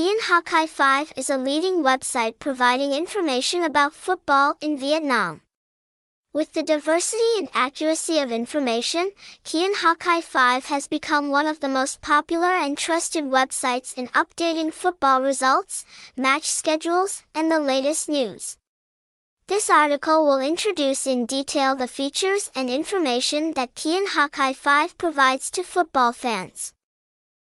Keonhacai 5 is a leading website providing information about football in Vietnam. With the diversity and accuracy of information, Keonhacai 5 has become one of the most popular and trusted websites in updating football results, match schedules, and the latest news. This article will introduce in detail the features and information that Keonhacai 5 provides to football fans.